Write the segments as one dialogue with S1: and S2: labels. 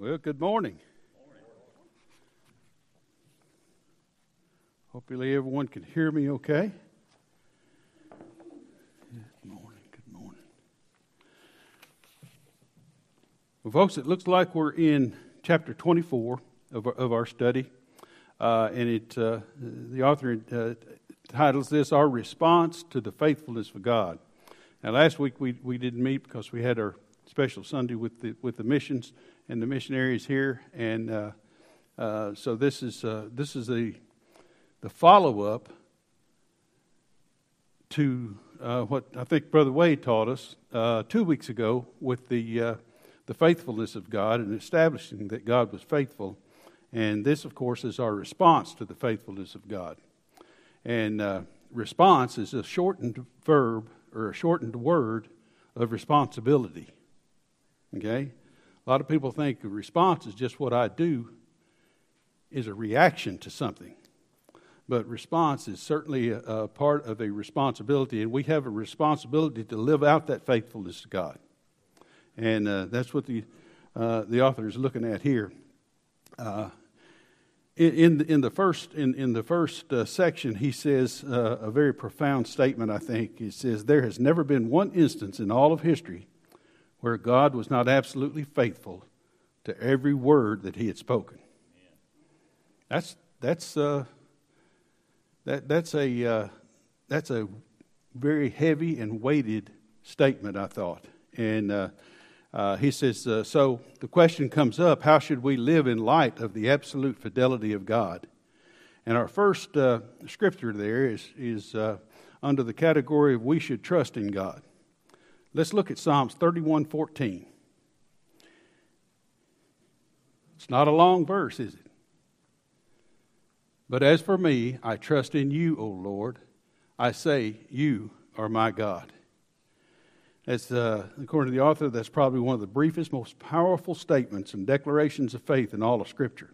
S1: Well, good morning. Hopefully, everyone can hear me okay. Good morning. Good morning. Well, folks, it looks like we're in chapter 24 of our, of our study. Uh, and it, uh, the author uh, titles this Our Response to the Faithfulness of God. Now, last week we, we didn't meet because we had our special Sunday with the, with the missions and the missionaries here. And uh, uh, so this is, uh, this is the, the follow up to what I think Brother Wade taught us two weeks ago with the, the faithfulness of God and establishing that God was faithful and this, of course, is our response to the faithfulness of God. And uh, response is a shortened verb or a shortened word of responsibility. Okay? A lot of people think a response is just what I do, is a reaction to something. But response is certainly a, a part of a responsibility, and we have a responsibility to live out that faithfulness to God. And uh, that's what the, uh, the author is looking at here. Uh, in, in the first, in, in the first uh, section, he says uh, a very profound statement, I think. He says, There has never been one instance in all of history where God was not absolutely faithful to every word that he had spoken. That's, that's, uh, that, that's, a, uh, that's a very heavy and weighted statement, I thought. And uh, uh, he says, uh, So the question comes up how should we live in light of the absolute fidelity of God? And our first uh, scripture there is, is under the category of we should trust in God. Let's look at Psalms 31 14. It's not a long verse, is it? But as for me, I trust in you, O Lord. I say, You are my God. As uh, according to the author, that's probably one of the briefest, most powerful statements and declarations of faith in all of Scripture.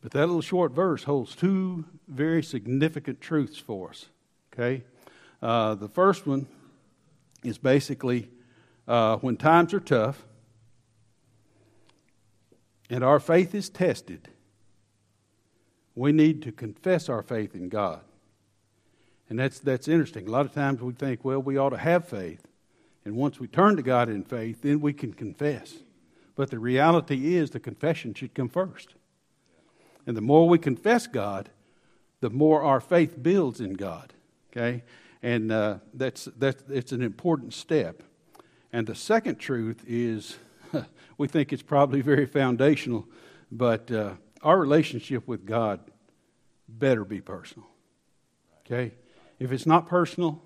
S1: But that little short verse holds two very significant truths for us. Okay? Uh, the first one is basically uh, when times are tough and our faith is tested, we need to confess our faith in God. And that's, that's interesting. A lot of times we think, well, we ought to have faith. And once we turn to God in faith, then we can confess. But the reality is the confession should come first. And the more we confess God, the more our faith builds in God. Okay? And uh, that's, that's it's an important step. And the second truth is we think it's probably very foundational, but uh, our relationship with God better be personal. Okay? If it's not personal,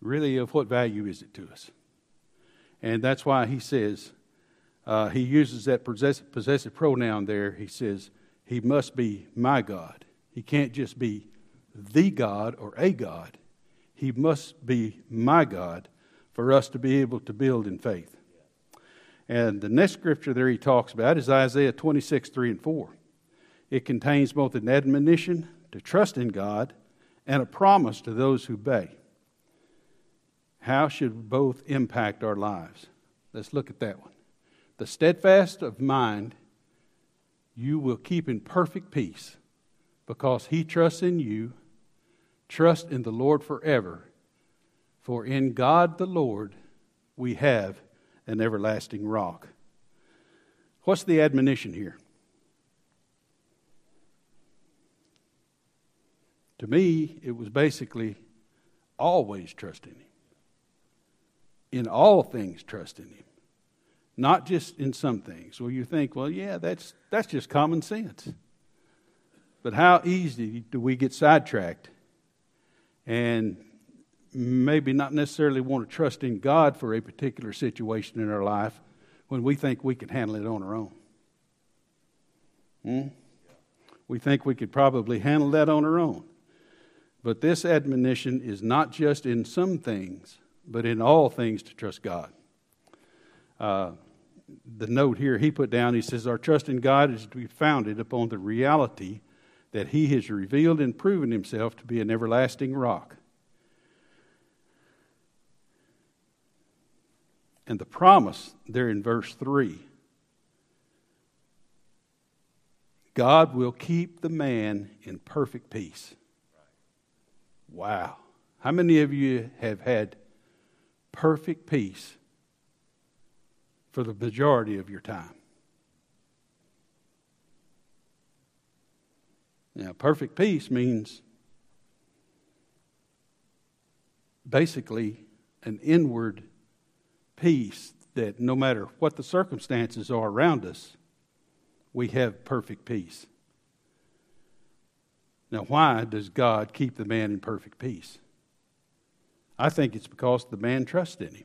S1: really of what value is it to us? And that's why he says, uh, he uses that possessive, possessive pronoun there. He says, he must be my God. He can't just be the God or a God. He must be my God for us to be able to build in faith. And the next scripture there he talks about is Isaiah 26, 3 and 4. It contains both an admonition to trust in God and a promise to those who obey. How should both impact our lives? Let's look at that one. The steadfast of mind you will keep in perfect peace because he trusts in you. Trust in the Lord forever. For in God the Lord we have an everlasting rock. What's the admonition here? To me, it was basically always trust in Him in all things trust in him not just in some things where you think well yeah that's that's just common sense but how easy do we get sidetracked and maybe not necessarily want to trust in god for a particular situation in our life when we think we can handle it on our own hmm? we think we could probably handle that on our own but this admonition is not just in some things but in all things to trust God. Uh, the note here he put down, he says, Our trust in God is to be founded upon the reality that he has revealed and proven himself to be an everlasting rock. And the promise there in verse 3 God will keep the man in perfect peace. Wow. How many of you have had perfect peace for the majority of your time? Now, perfect peace means basically an inward peace that no matter what the circumstances are around us, we have perfect peace. Now, why does God keep the man in perfect peace? I think it's because the man trusts in him.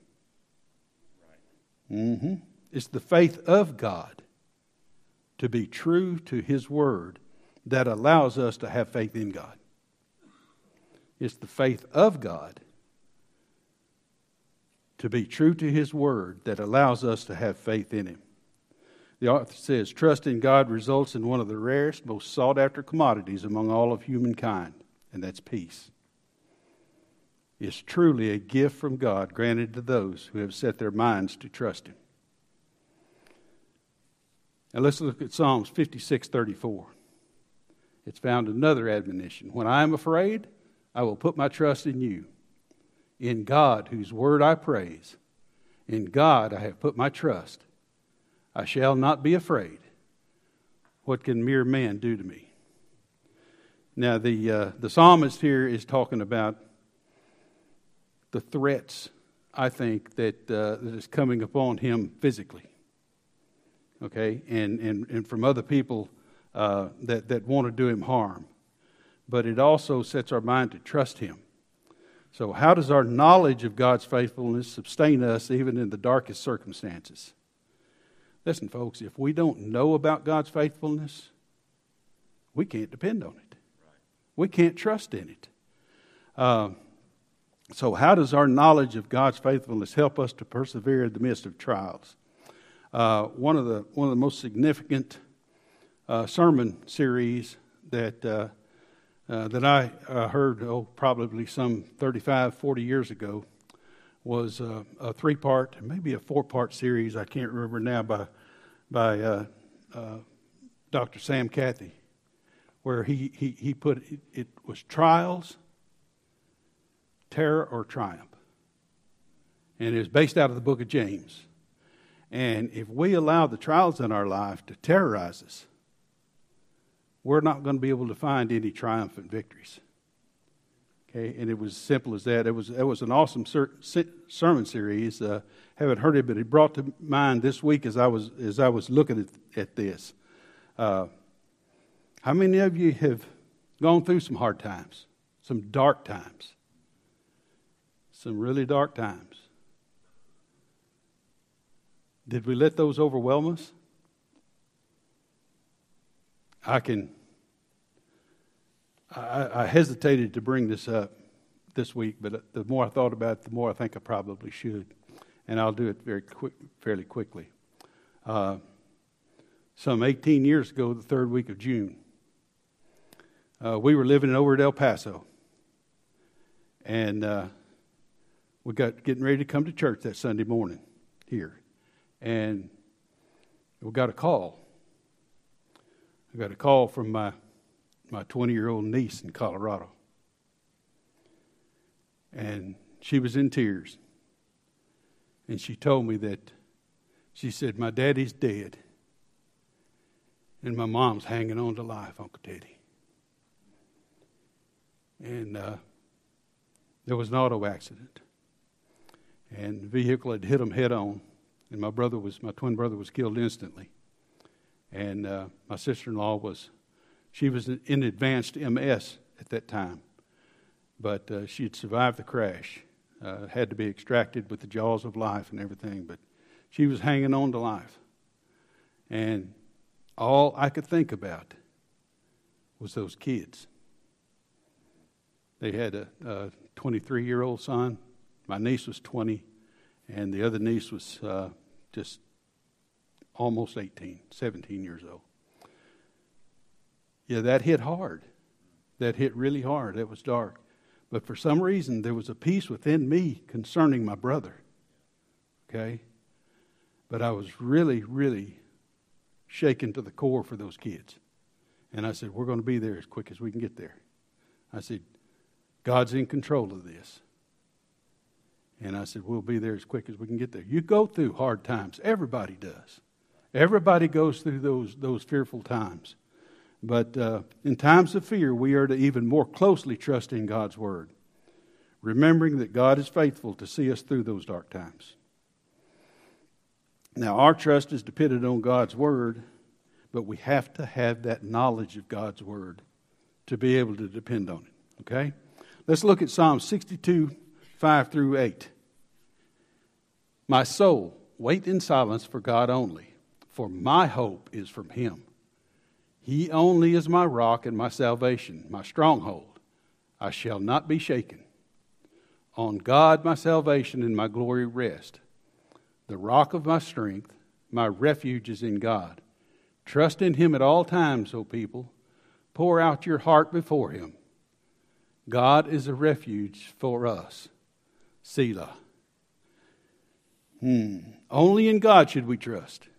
S1: Mm-hmm. It's the faith of God to be true to his word that allows us to have faith in God. It's the faith of God to be true to his word that allows us to have faith in him. The author says, Trust in God results in one of the rarest, most sought after commodities among all of humankind, and that's peace. It's truly a gift from God granted to those who have set their minds to trust Him. Now let's look at Psalms 56 34. It's found another admonition. When I am afraid, I will put my trust in you. In God, whose word I praise, in God I have put my trust. I shall not be afraid. What can mere man do to me? Now, the, uh, the psalmist here is talking about the threats, I think, that, uh, that is coming upon him physically. Okay? And, and, and from other people uh, that, that want to do him harm. But it also sets our mind to trust him. So, how does our knowledge of God's faithfulness sustain us even in the darkest circumstances? Listen, folks, if we don't know about God's faithfulness, we can't depend on it. We can't trust in it. Uh, so, how does our knowledge of God's faithfulness help us to persevere in the midst of trials? Uh, one of the one of the most significant uh, sermon series that uh, uh, that I uh, heard oh probably some 35, 40 years ago was a three part, maybe a four part series. I can't remember now by by uh, uh, Dr. Sam Cathey, where he, he, he put it, it was trials, terror, or triumph. And it was based out of the book of James. And if we allow the trials in our life to terrorize us, we're not going to be able to find any triumphant victories. Okay, and it was as simple as that. It was it was an awesome ser- sermon series. Uh, haven't heard it, but it brought to mind this week as I was as I was looking at, at this. Uh, how many of you have gone through some hard times, some dark times, some really dark times? Did we let those overwhelm us? I can. I, I hesitated to bring this up this week, but the more I thought about it, the more I think I probably should and I'll do it very quick, fairly quickly. Uh, some 18 years ago, the third week of June, uh, we were living over at El Paso, and uh, we got getting ready to come to church that Sunday morning here, and we got a call. I got a call from my my 20 year old niece in Colorado, and she was in tears. And she told me that, she said, My daddy's dead. And my mom's hanging on to life, Uncle Teddy. And uh, there was an auto accident. And the vehicle had hit them head on. And my brother was, my twin brother was killed instantly. And uh, my sister in law was, she was in advanced MS at that time. But uh, she had survived the crash uh, had to be extracted with the jaws of life and everything, but she was hanging on to life. And all I could think about was those kids. They had a 23 year old son. My niece was 20, and the other niece was uh, just almost 18, 17 years old. Yeah, that hit hard. That hit really hard. It was dark. But for some reason, there was a peace within me concerning my brother. Okay? But I was really, really shaken to the core for those kids. And I said, We're going to be there as quick as we can get there. I said, God's in control of this. And I said, We'll be there as quick as we can get there. You go through hard times. Everybody does. Everybody goes through those, those fearful times. But uh, in times of fear, we are to even more closely trust in God's Word, remembering that God is faithful to see us through those dark times. Now, our trust is dependent on God's Word, but we have to have that knowledge of God's Word to be able to depend on it. Okay? Let's look at Psalm 62, 5 through 8. My soul, wait in silence for God only, for my hope is from Him. He only is my rock and my salvation, my stronghold. I shall not be shaken. On God my salvation and my glory rest. The rock of my strength, my refuge is in God. Trust in Him at all times, O people. Pour out your heart before Him. God is a refuge for us. Selah. Hmm. Only in God should we trust.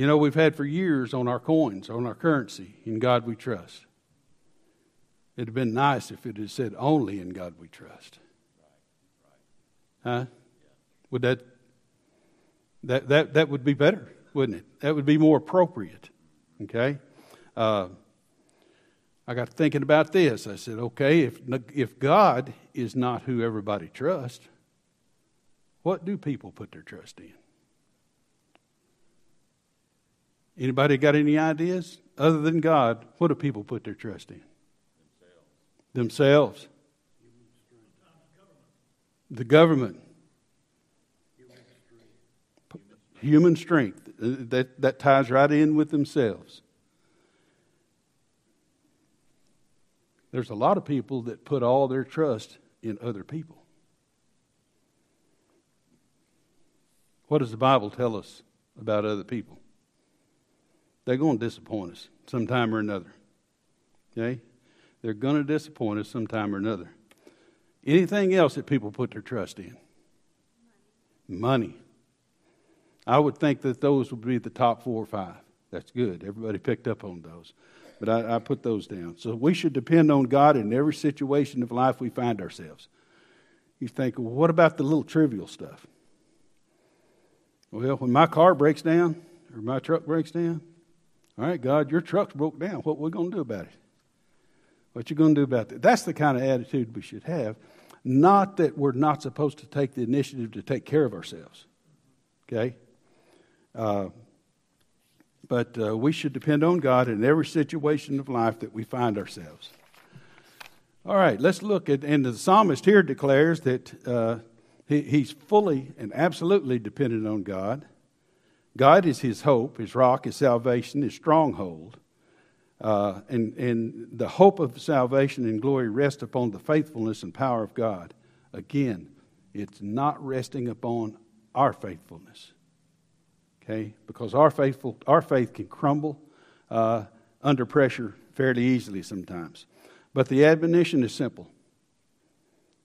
S1: You know, we've had for years on our coins, on our currency, in God we trust. It'd have been nice if it had said only in God we trust. Huh? Would that that that that would be better, wouldn't it? That would be more appropriate. Okay. Uh, I got thinking about this. I said, okay, if if God is not who everybody trusts, what do people put their trust in? Anybody got any ideas? Other than God, what do people put their trust in? Themselves. Themselves. The government. Human strength. Uh, that, that ties right in with themselves. There's a lot of people that put all their trust in other people. What does the Bible tell us about other people? They're going to disappoint us sometime or another. Okay? They're going to disappoint us sometime or another. Anything else that people put their trust in? Money. I would think that those would be the top four or five. That's good. Everybody picked up on those. But I, I put those down. So we should depend on God in every situation of life we find ourselves. You think, well, what about the little trivial stuff? Well, when my car breaks down or my truck breaks down, all right, God, your truck's broke down. What are we going to do about it? What you going to do about that? That's the kind of attitude we should have. Not that we're not supposed to take the initiative to take care of ourselves. Okay? Uh, but uh, we should depend on God in every situation of life that we find ourselves. All right, let's look at, and the psalmist here declares that uh, he, he's fully and absolutely dependent on God. God is his hope, his rock, his salvation, his stronghold. Uh, and, and the hope of salvation and glory rests upon the faithfulness and power of God. Again, it's not resting upon our faithfulness. Okay? Because our, faithful, our faith can crumble uh, under pressure fairly easily sometimes. But the admonition is simple.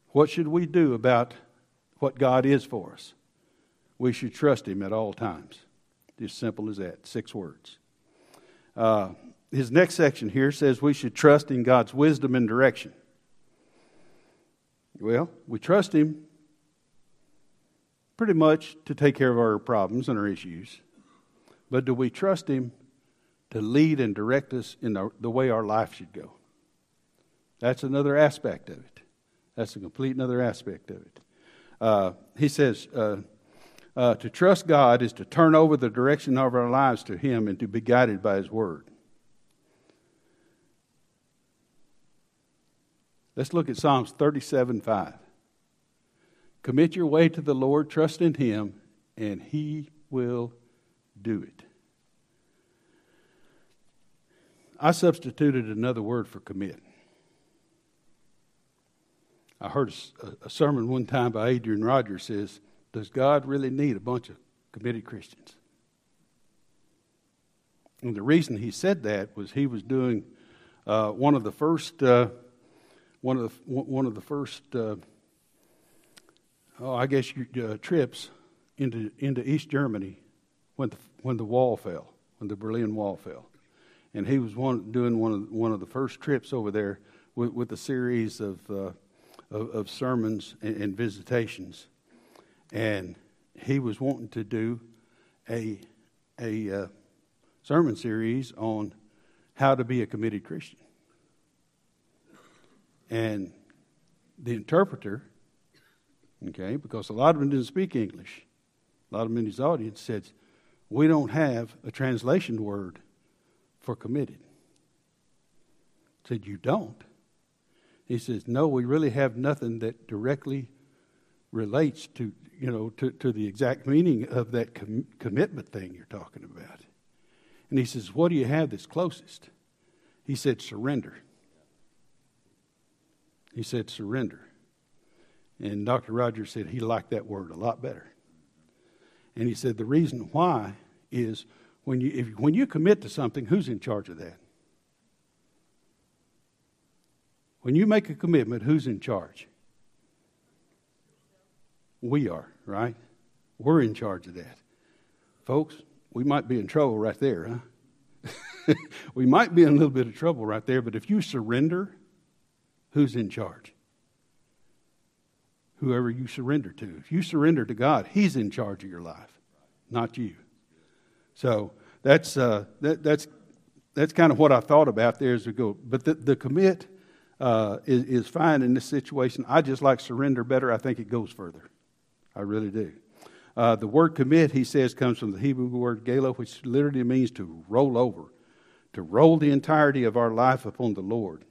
S1: What should we do about what God is for us? We should trust Him at all times. Just simple as that. Six words. Uh, his next section here says we should trust in God's wisdom and direction. Well, we trust Him pretty much to take care of our problems and our issues. But do we trust Him to lead and direct us in the, the way our life should go? That's another aspect of it. That's a complete another aspect of it. Uh, he says, uh, uh, to trust God is to turn over the direction of our lives to Him and to be guided by His Word. Let's look at Psalms 37 5. Commit your way to the Lord, trust in Him, and He will do it. I substituted another word for commit. I heard a, sermon one time by Adrian Rogers says, does God really need a bunch of committed Christians? And the reason he said that was he was doing uh, one of the first uh, one of the one of the first uh, oh I guess uh, trips into into East Germany when the when the wall fell when the Berlin Wall fell, and he was one, doing one of one of the first trips over there with, with a series of, uh, of, of sermons and, and visitations, and he was wanting to do a a uh, sermon series on how to be a committed Christian, and the interpreter, okay, because a lot of them didn't speak English, a lot of them in his audience said, "We don't have a translation word for committed." I said, "You don't." He says, "No, we really have nothing that directly relates to you know to, to the exact meaning of that com- commitment thing you're talking about." And he says, "What do you have that's closest?" He said, "Surrender." He said, "Surrender." And Dr. Rogers said he liked that word a lot better. And he said the reason why is when you if, when you commit to something, who's in charge of that? When you make a commitment, who's in charge? We are, right? We're in charge of that. Folks, we might be in trouble right there, huh? we might be in a little bit of trouble right there, but if you surrender, who's in charge? Whoever you surrender to. If you surrender to God, He's in charge of your life, not you. So that's, uh, that, that's, that's kind of what I thought about there as we go. But the, the commit uh, is, is fine in this situation. I just like surrender better. I think it goes further. I really do. Uh, the word commit, he says, comes from the Hebrew word gala, which literally means to roll over, to roll the entirety of our life upon the Lord.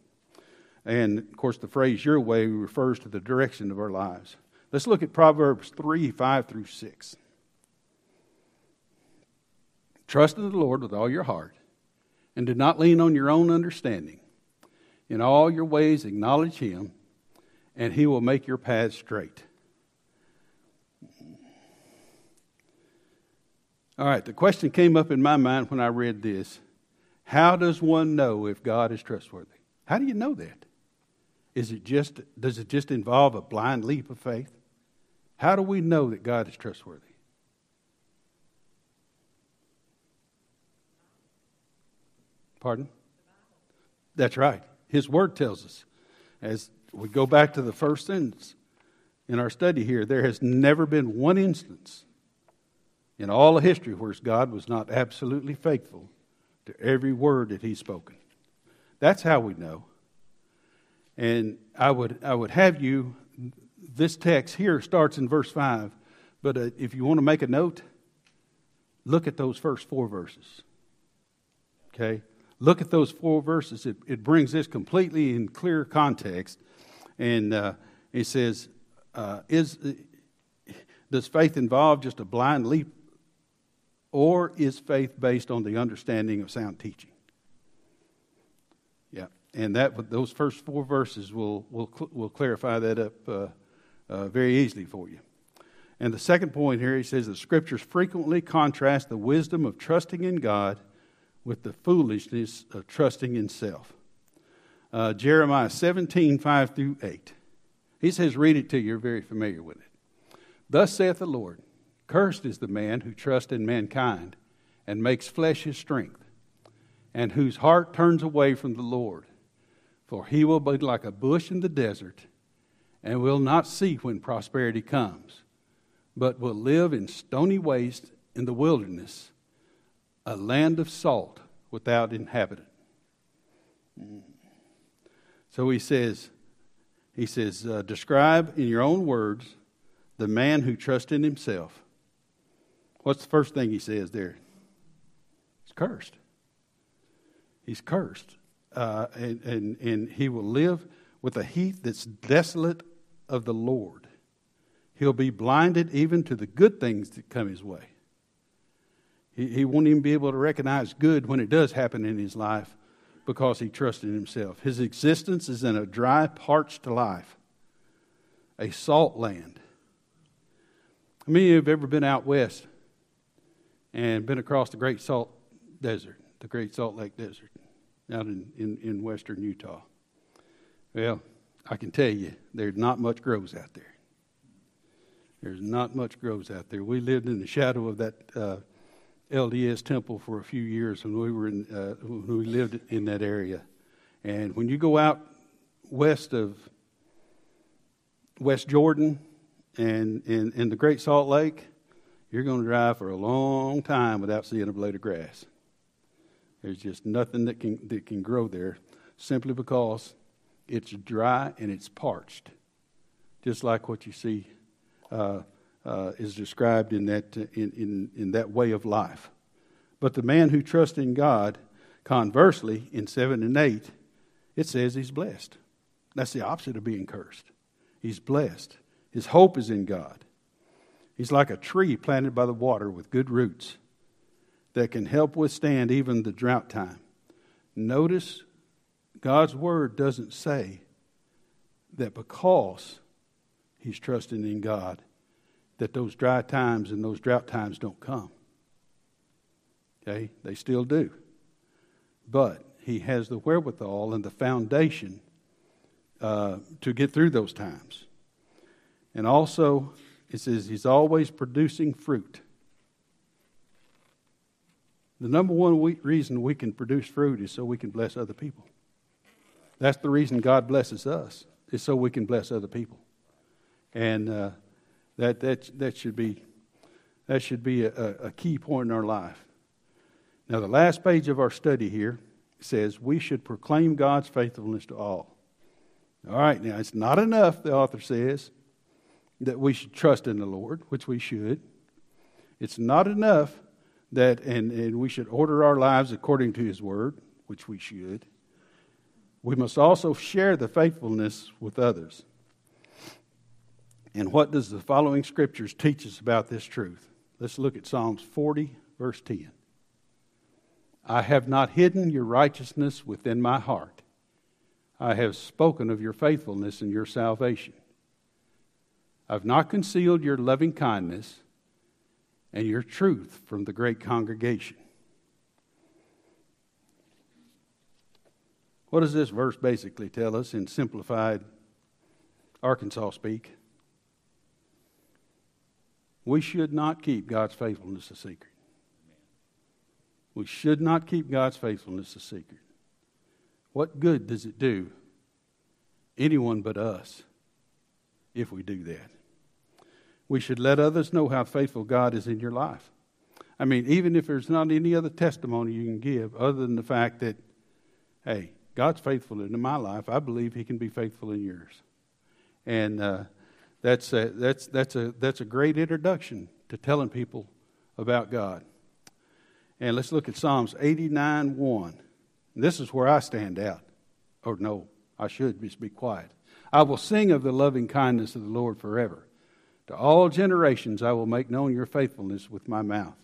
S1: And of course, the phrase your way refers to the direction of our lives. Let's look at Proverbs 3 5 through 6. Trust in the Lord with all your heart, and do not lean on your own understanding. In all your ways, acknowledge him, and he will make your paths straight. All right, the question came up in my mind when I read this How does one know if God is trustworthy? How do you know that? Is it just, does it just involve a blind leap of faith? How do we know that God is trustworthy? Pardon? That's right. His word tells us. As we go back to the first sentence in our study here, there has never been one instance in all of history where God was not absolutely faithful to every word that He's spoken. That's how we know. And I would, I would have you, this text here starts in verse 5, but uh, if you want to make a note, look at those first four verses. Okay? Look at those four verses. It, it brings this completely in clear context. And uh, it says, uh, is, Does faith involve just a blind leap, or is faith based on the understanding of sound teaching? Yeah, and that those first four verses will, will, will clarify that up uh, uh, very easily for you. And the second point here, he says the scriptures frequently contrast the wisdom of trusting in God with the foolishness of trusting in self. Uh, Jeremiah 17, 5 through 8. He says, read it to you, you're very familiar with it. Thus saith the Lord Cursed is the man who trusts in mankind and makes flesh his strength, and whose heart turns away from the Lord. For he will be like a bush in the desert, and will not see when prosperity comes, but will live in stony waste in the wilderness a land of salt without inhabitant. So he says, he says, uh, describe in your own words the man who trusts in himself. What's the first thing he says there? He's cursed. He's cursed. Uh, and, and, and he will live with a heat that's desolate of the Lord. He'll be blinded even to the good things that come his way. He, he won't even be able to recognize good when it does happen in his life because he trusted himself. His existence is in a dry, parched life, a salt land. How many of you have ever been out west and been across the Great Salt Desert, the Great Salt Lake Desert, out in, in, in western Utah? Well, I can tell you, there's not much grows out there. There's not much grows out there. We lived in the shadow of that uh, LDS Temple for a few years when we were in, uh, when we lived in that area, and when you go out west of West Jordan and in, in the Great Salt Lake, you're going to drive for a long time without seeing a blade of grass. There's just nothing that can that can grow there, simply because it's dry and it's parched, just like what you see uh, uh, is described in that, in, in, in that way of life. But the man who trusts in God, conversely, in 7 and 8, it says he's blessed. That's the opposite of being cursed. He's blessed. His hope is in God. He's like a tree planted by the water with good roots that can help withstand even the drought time. Notice God's word doesn't say that because he's trusting in God, that those dry times and those drought times don't come. Okay? They still do. But he has the wherewithal and the foundation uh, to get through those times. And also, it says he's always producing fruit. The number one we, reason we can produce fruit is so we can bless other people. That's the reason God blesses us, is so we can bless other people. And uh, that, that, that should be, that should be a, a key point in our life. Now, the last page of our study here says we should proclaim God's faithfulness to all. All right, now it's not enough, the author says, that we should trust in the Lord, which we should. It's not enough that, and, and we should order our lives according to His Word, which we should. We must also share the faithfulness with others. And what does the following scriptures teach us about this truth? Let's look at Psalms 40, verse 10. I have not hidden your righteousness within my heart. I have spoken of your faithfulness and your salvation. I've not concealed your loving kindness and your truth from the great congregation. What does this verse basically tell us in simplified Arkansas speak? We should not keep God's faithfulness a secret. We should not keep God's faithfulness a secret. What good does it do anyone but us if we do that? We should let others know how faithful God is in your life. I mean, even if there's not any other testimony you can give other than the fact that, hey, God's faithful in my life, I believe He can be faithful in yours. And uh, that's a, that's, that's, a, that's a great introduction to telling people about God. And let's look at Psalms 89 1. This is where I stand out. Or no, I should just be quiet. I will sing of the loving kindness of the Lord forever. To all generations I will make known your faithfulness with my mouth.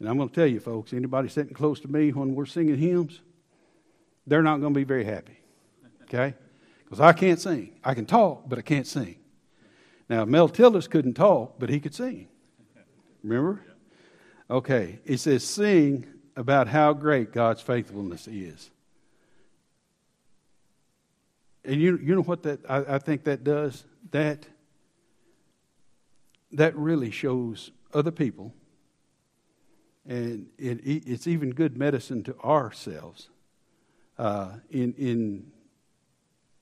S1: And I'm going to tell you, folks, anybody sitting close to me when we're singing hymns, they're not going to be very happy. Okay? Because I can't sing. I can talk, but I can't sing. Now, Mel Tillis couldn't talk, but he could sing. Remember? Okay, it says, sing about how great God's faithfulness is. And you, you know what that I, I think that does? That that really shows other people, and it, it's even good medicine to ourselves uh, in in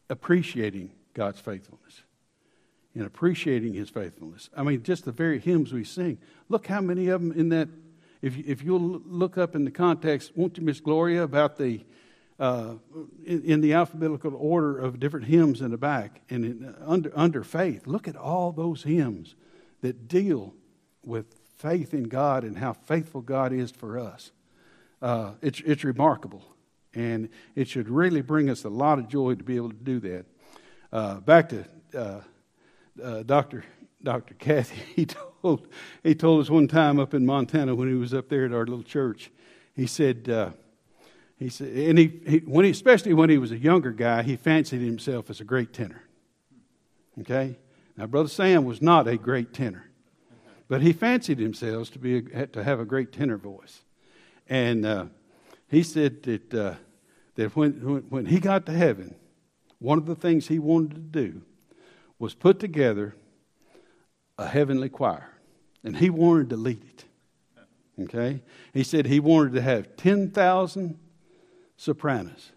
S1: appreciating God's faithfulness in appreciating his faithfulness. I mean, just the very hymns we sing. Look how many of them in that, if, if you'll look up in the context, won't you, Miss Gloria, about the, uh, in, in, the alphabetical order of different hymns in the back and in, under, under faith. Look at all those hymns that deal with faith in God and how faithful God is for us. Uh, it's, it's remarkable. And it should really bring us a lot of joy to be able to do that. Uh, back to uh, uh, Dr. Dr. Cathey, he told, he told us one time up in Montana when he was up there at our little church, he said, uh, he said, and he, he, when he, especially when he was a younger guy, he fancied himself as a great tenor. Okay? Now, Brother Sam was not a great tenor, but he fancied himself to, be a, to have a great tenor voice. And uh, he said that, uh, that when, when, he got to heaven, one of the things he wanted to do was put together a heavenly choir, and he wanted to lead it. Okay? He said he wanted to have 10,000 sopranos.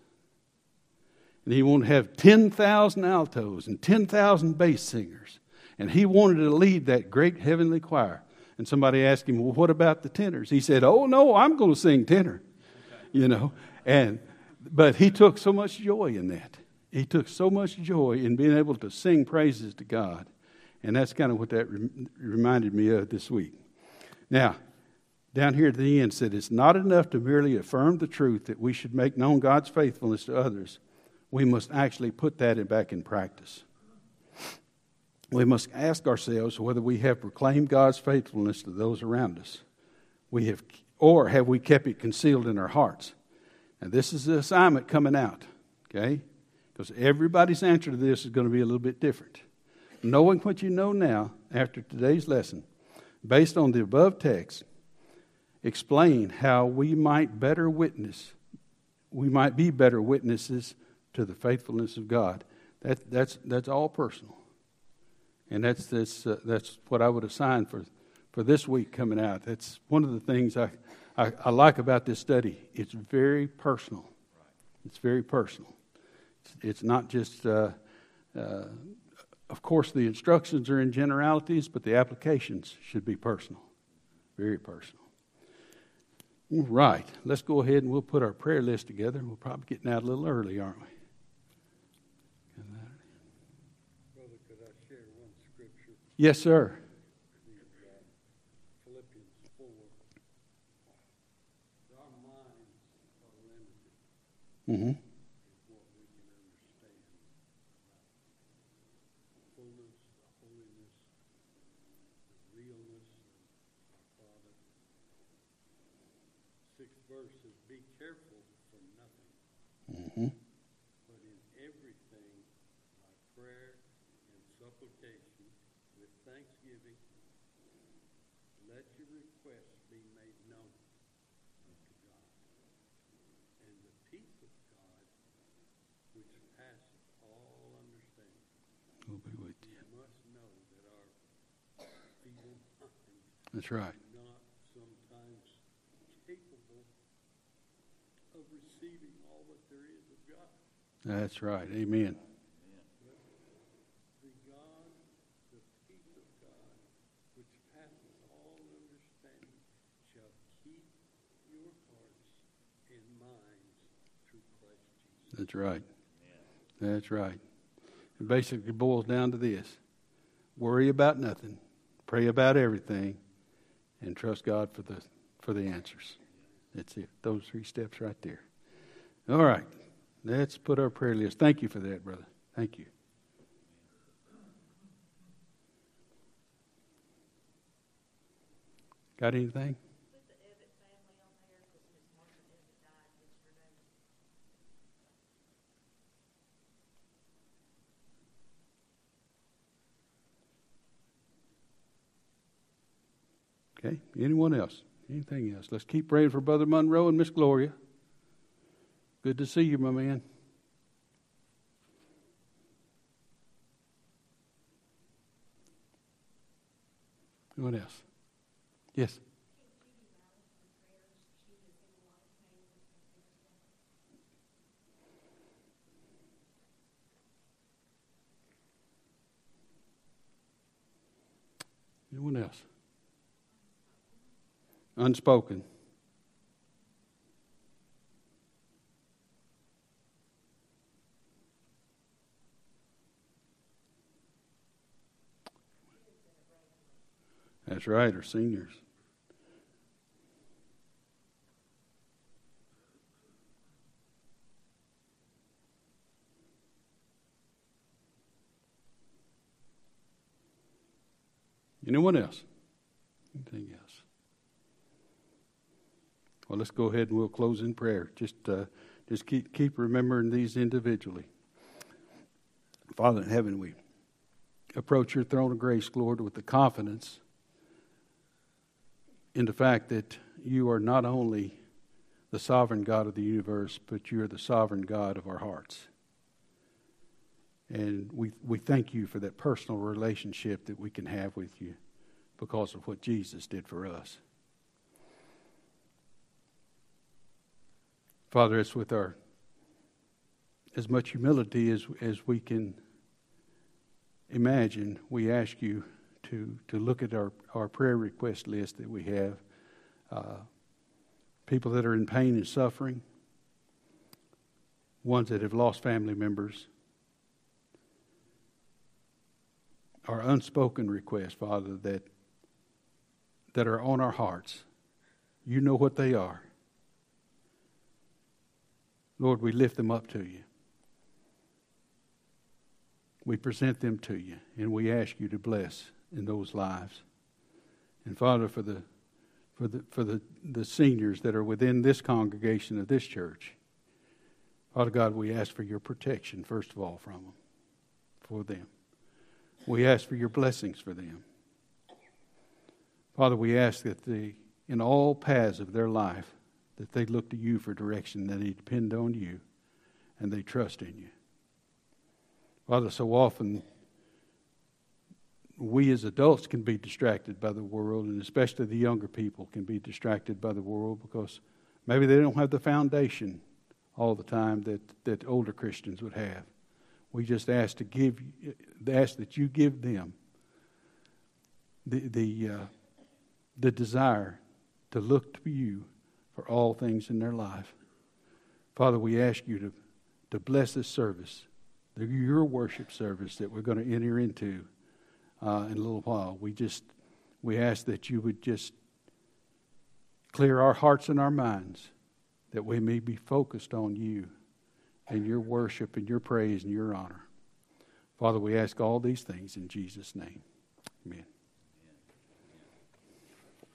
S1: And he wanted to have 10,000 altos and 10,000 bass singers. And he wanted to lead that great heavenly choir. And somebody asked him, Well, what about the tenors? He said, Oh, no, I'm going to sing tenor. You know? And, but he took so much joy in that. He took so much joy in being able to sing praises to God. And that's kind of what that re- reminded me of this week. Now, down here at the end said it's not enough to merely affirm the truth that we should make known God's faithfulness to others. We must actually put that back in practice. We must ask ourselves whether we have proclaimed God's faithfulness to those around us. We have, or have we kept it concealed in our hearts? And this is the assignment coming out, okay? Because everybody's answer to this is going to be a little bit different. Knowing what you know now after today's lesson, based on the above text, explain how we might better witness, we might be better witnesses to the faithfulness of God. That, that's, that's all personal. And that's, that's, uh, that's what I would assign for, for this week coming out. That's one of the things I, I, I like about this study. It's very personal. It's very personal. It's, it's not just, uh, uh, of course, the instructions are in generalities, but the applications should be personal. Very personal. Right. Let's go ahead and we'll put our prayer list together. We're probably getting out a little early, aren't we?
S2: Brother, could I share one scripture?
S1: Yes, sir.
S2: Philippians 4. Our minds are limited
S1: Mm-hmm.
S2: in what we can understand about the fullness, the holiness, the realness of our Father. Sixth verse says, Be careful for nothing,
S1: Mm-hmm.
S2: but in everything by prayer and supplication with thanksgiving, let your requests be made known unto God. And the peace of God, which passeth all understanding,
S1: We'll be with you.
S2: must know that our feeble minds
S1: That's right.
S2: are not sometimes capable of receiving all that there is of God.
S1: That's right. Amen.
S2: The God, the peace of God, which passeth all understanding, shall keep your hearts and minds through Christ Jesus.
S1: That's right. That's right. It basically boils down to this worry about nothing, pray about everything, and trust God for the, for the answers. That's it. Those three steps right there. All right. Let's put our prayer list. Thank you for that, brother. Thank you. Got anything?
S3: Put the Evitt family on there, because Miss Martha Evitt died yesterday.
S1: Okay. Anyone else? Anything else? Let's keep praying for Brother Monroe and Miss Gloria. Good to see you, my man. Anyone else? Yes. Anyone else? Unspoken. That's right, our seniors. Anyone else? Anything else? Well, let's go ahead and we'll close in prayer. Just, uh, just keep keep remembering these individually. Father in heaven, we approach your throne of grace, Lord, with the confidence in the fact that you are not only the sovereign God of the universe, but you are the sovereign God of our hearts. And we, we thank you for that personal relationship that we can have with you because of what Jesus did for us. Father, it's with our as much humility as, as we can imagine, we ask you to, to look at our, our prayer request list that we have. Uh, people that are in pain and suffering, ones that have lost family members, our unspoken requests, Father, that, that are on our hearts. You know what they are. Lord, we lift them up to you. We present them to you, and we ask you to bless in those lives. And Father, for the for the for the, the seniors that are within this congregation of this church, Father God, we ask for your protection, first of all, from them, for them. We ask for your blessings for them. Father, we ask that they, in all paths of their life, that they look to you for direction, that they depend on you, and they trust in you. Father, so often we as adults can be distracted by the world, and especially the younger people can be distracted by the world because maybe they don't have the foundation all the time that, that older Christians would have. We just ask to give, ask that you give them the the uh, the desire to look to you for all things in their life. Father, we ask you to, to bless this service, the, your worship service that we're going to enter into uh, in a little while. We just we ask that you would just clear our hearts and our minds that we may be focused on you and your worship and your praise and your honor. Father, we ask all these things in Jesus' name. Amen.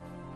S1: Amen.